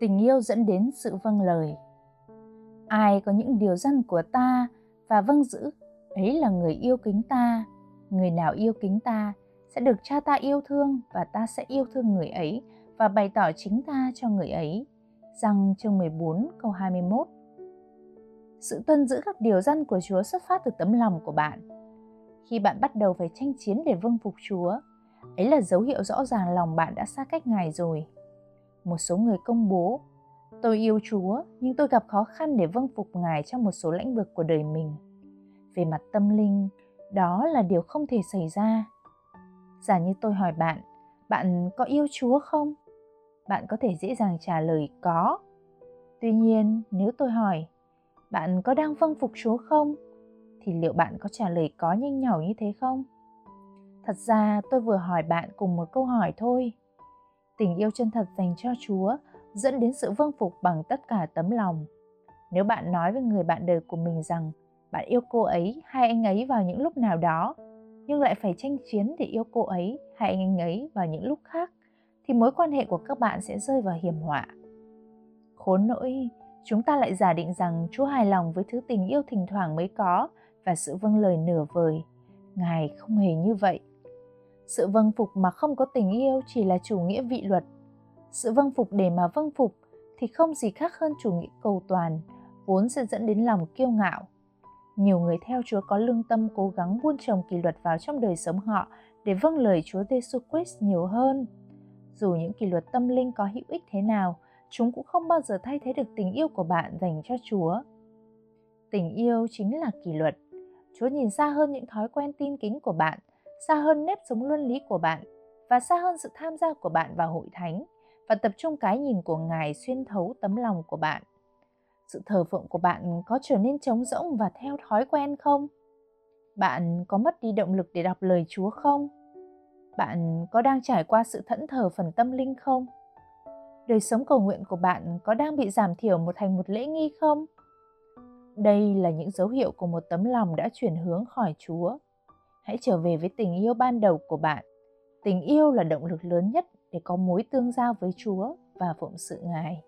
tình yêu dẫn đến sự vâng lời ai có những điều răn của ta và vâng giữ ấy là người yêu kính ta người nào yêu kính ta sẽ được cha ta yêu thương và ta sẽ yêu thương người ấy và bày tỏ chính ta cho người ấy. Răng chương 14 câu 21 Sự tuân giữ các điều răn của Chúa xuất phát từ tấm lòng của bạn. Khi bạn bắt đầu phải tranh chiến để vâng phục Chúa, ấy là dấu hiệu rõ ràng lòng bạn đã xa cách Ngài rồi. Một số người công bố, tôi yêu Chúa nhưng tôi gặp khó khăn để vâng phục Ngài trong một số lĩnh vực của đời mình. Về mặt tâm linh, đó là điều không thể xảy ra. Giả như tôi hỏi bạn, bạn có yêu Chúa không? Bạn có thể dễ dàng trả lời có. Tuy nhiên, nếu tôi hỏi, bạn có đang vâng phục Chúa không? Thì liệu bạn có trả lời có nhanh nhỏ như thế không? Thật ra tôi vừa hỏi bạn cùng một câu hỏi thôi. Tình yêu chân thật dành cho Chúa, dẫn đến sự vâng phục bằng tất cả tấm lòng. Nếu bạn nói với người bạn đời của mình rằng, bạn yêu cô ấy hay anh ấy vào những lúc nào đó, nhưng lại phải tranh chiến để yêu cô ấy hay anh ấy vào những lúc khác, thì mối quan hệ của các bạn sẽ rơi vào hiểm họa. Khốn nỗi, chúng ta lại giả định rằng chúa hài lòng với thứ tình yêu thỉnh thoảng mới có và sự vâng lời nửa vời. Ngài không hề như vậy sự vâng phục mà không có tình yêu chỉ là chủ nghĩa vị luật sự vâng phục để mà vâng phục thì không gì khác hơn chủ nghĩa cầu toàn vốn sẽ dẫn đến lòng kiêu ngạo nhiều người theo Chúa có lương tâm cố gắng buôn trồng kỷ luật vào trong đời sống họ để vâng lời Chúa Giêsu Christ nhiều hơn. Dù những kỷ luật tâm linh có hữu ích thế nào, chúng cũng không bao giờ thay thế được tình yêu của bạn dành cho Chúa. Tình yêu chính là kỷ luật. Chúa nhìn xa hơn những thói quen tin kính của bạn, xa hơn nếp sống luân lý của bạn và xa hơn sự tham gia của bạn vào hội thánh và tập trung cái nhìn của Ngài xuyên thấu tấm lòng của bạn. Sự thờ phượng của bạn có trở nên trống rỗng và theo thói quen không? Bạn có mất đi động lực để đọc lời chúa không? Bạn có đang trải qua sự thẫn thờ phần tâm linh không? Đời sống cầu nguyện của bạn có đang bị giảm thiểu một thành một lễ nghi không? Đây là những dấu hiệu của một tấm lòng đã chuyển hướng khỏi chúa hãy trở về với tình yêu ban đầu của bạn. Tình yêu là động lực lớn nhất để có mối tương giao với chúa và phụng sự ngài.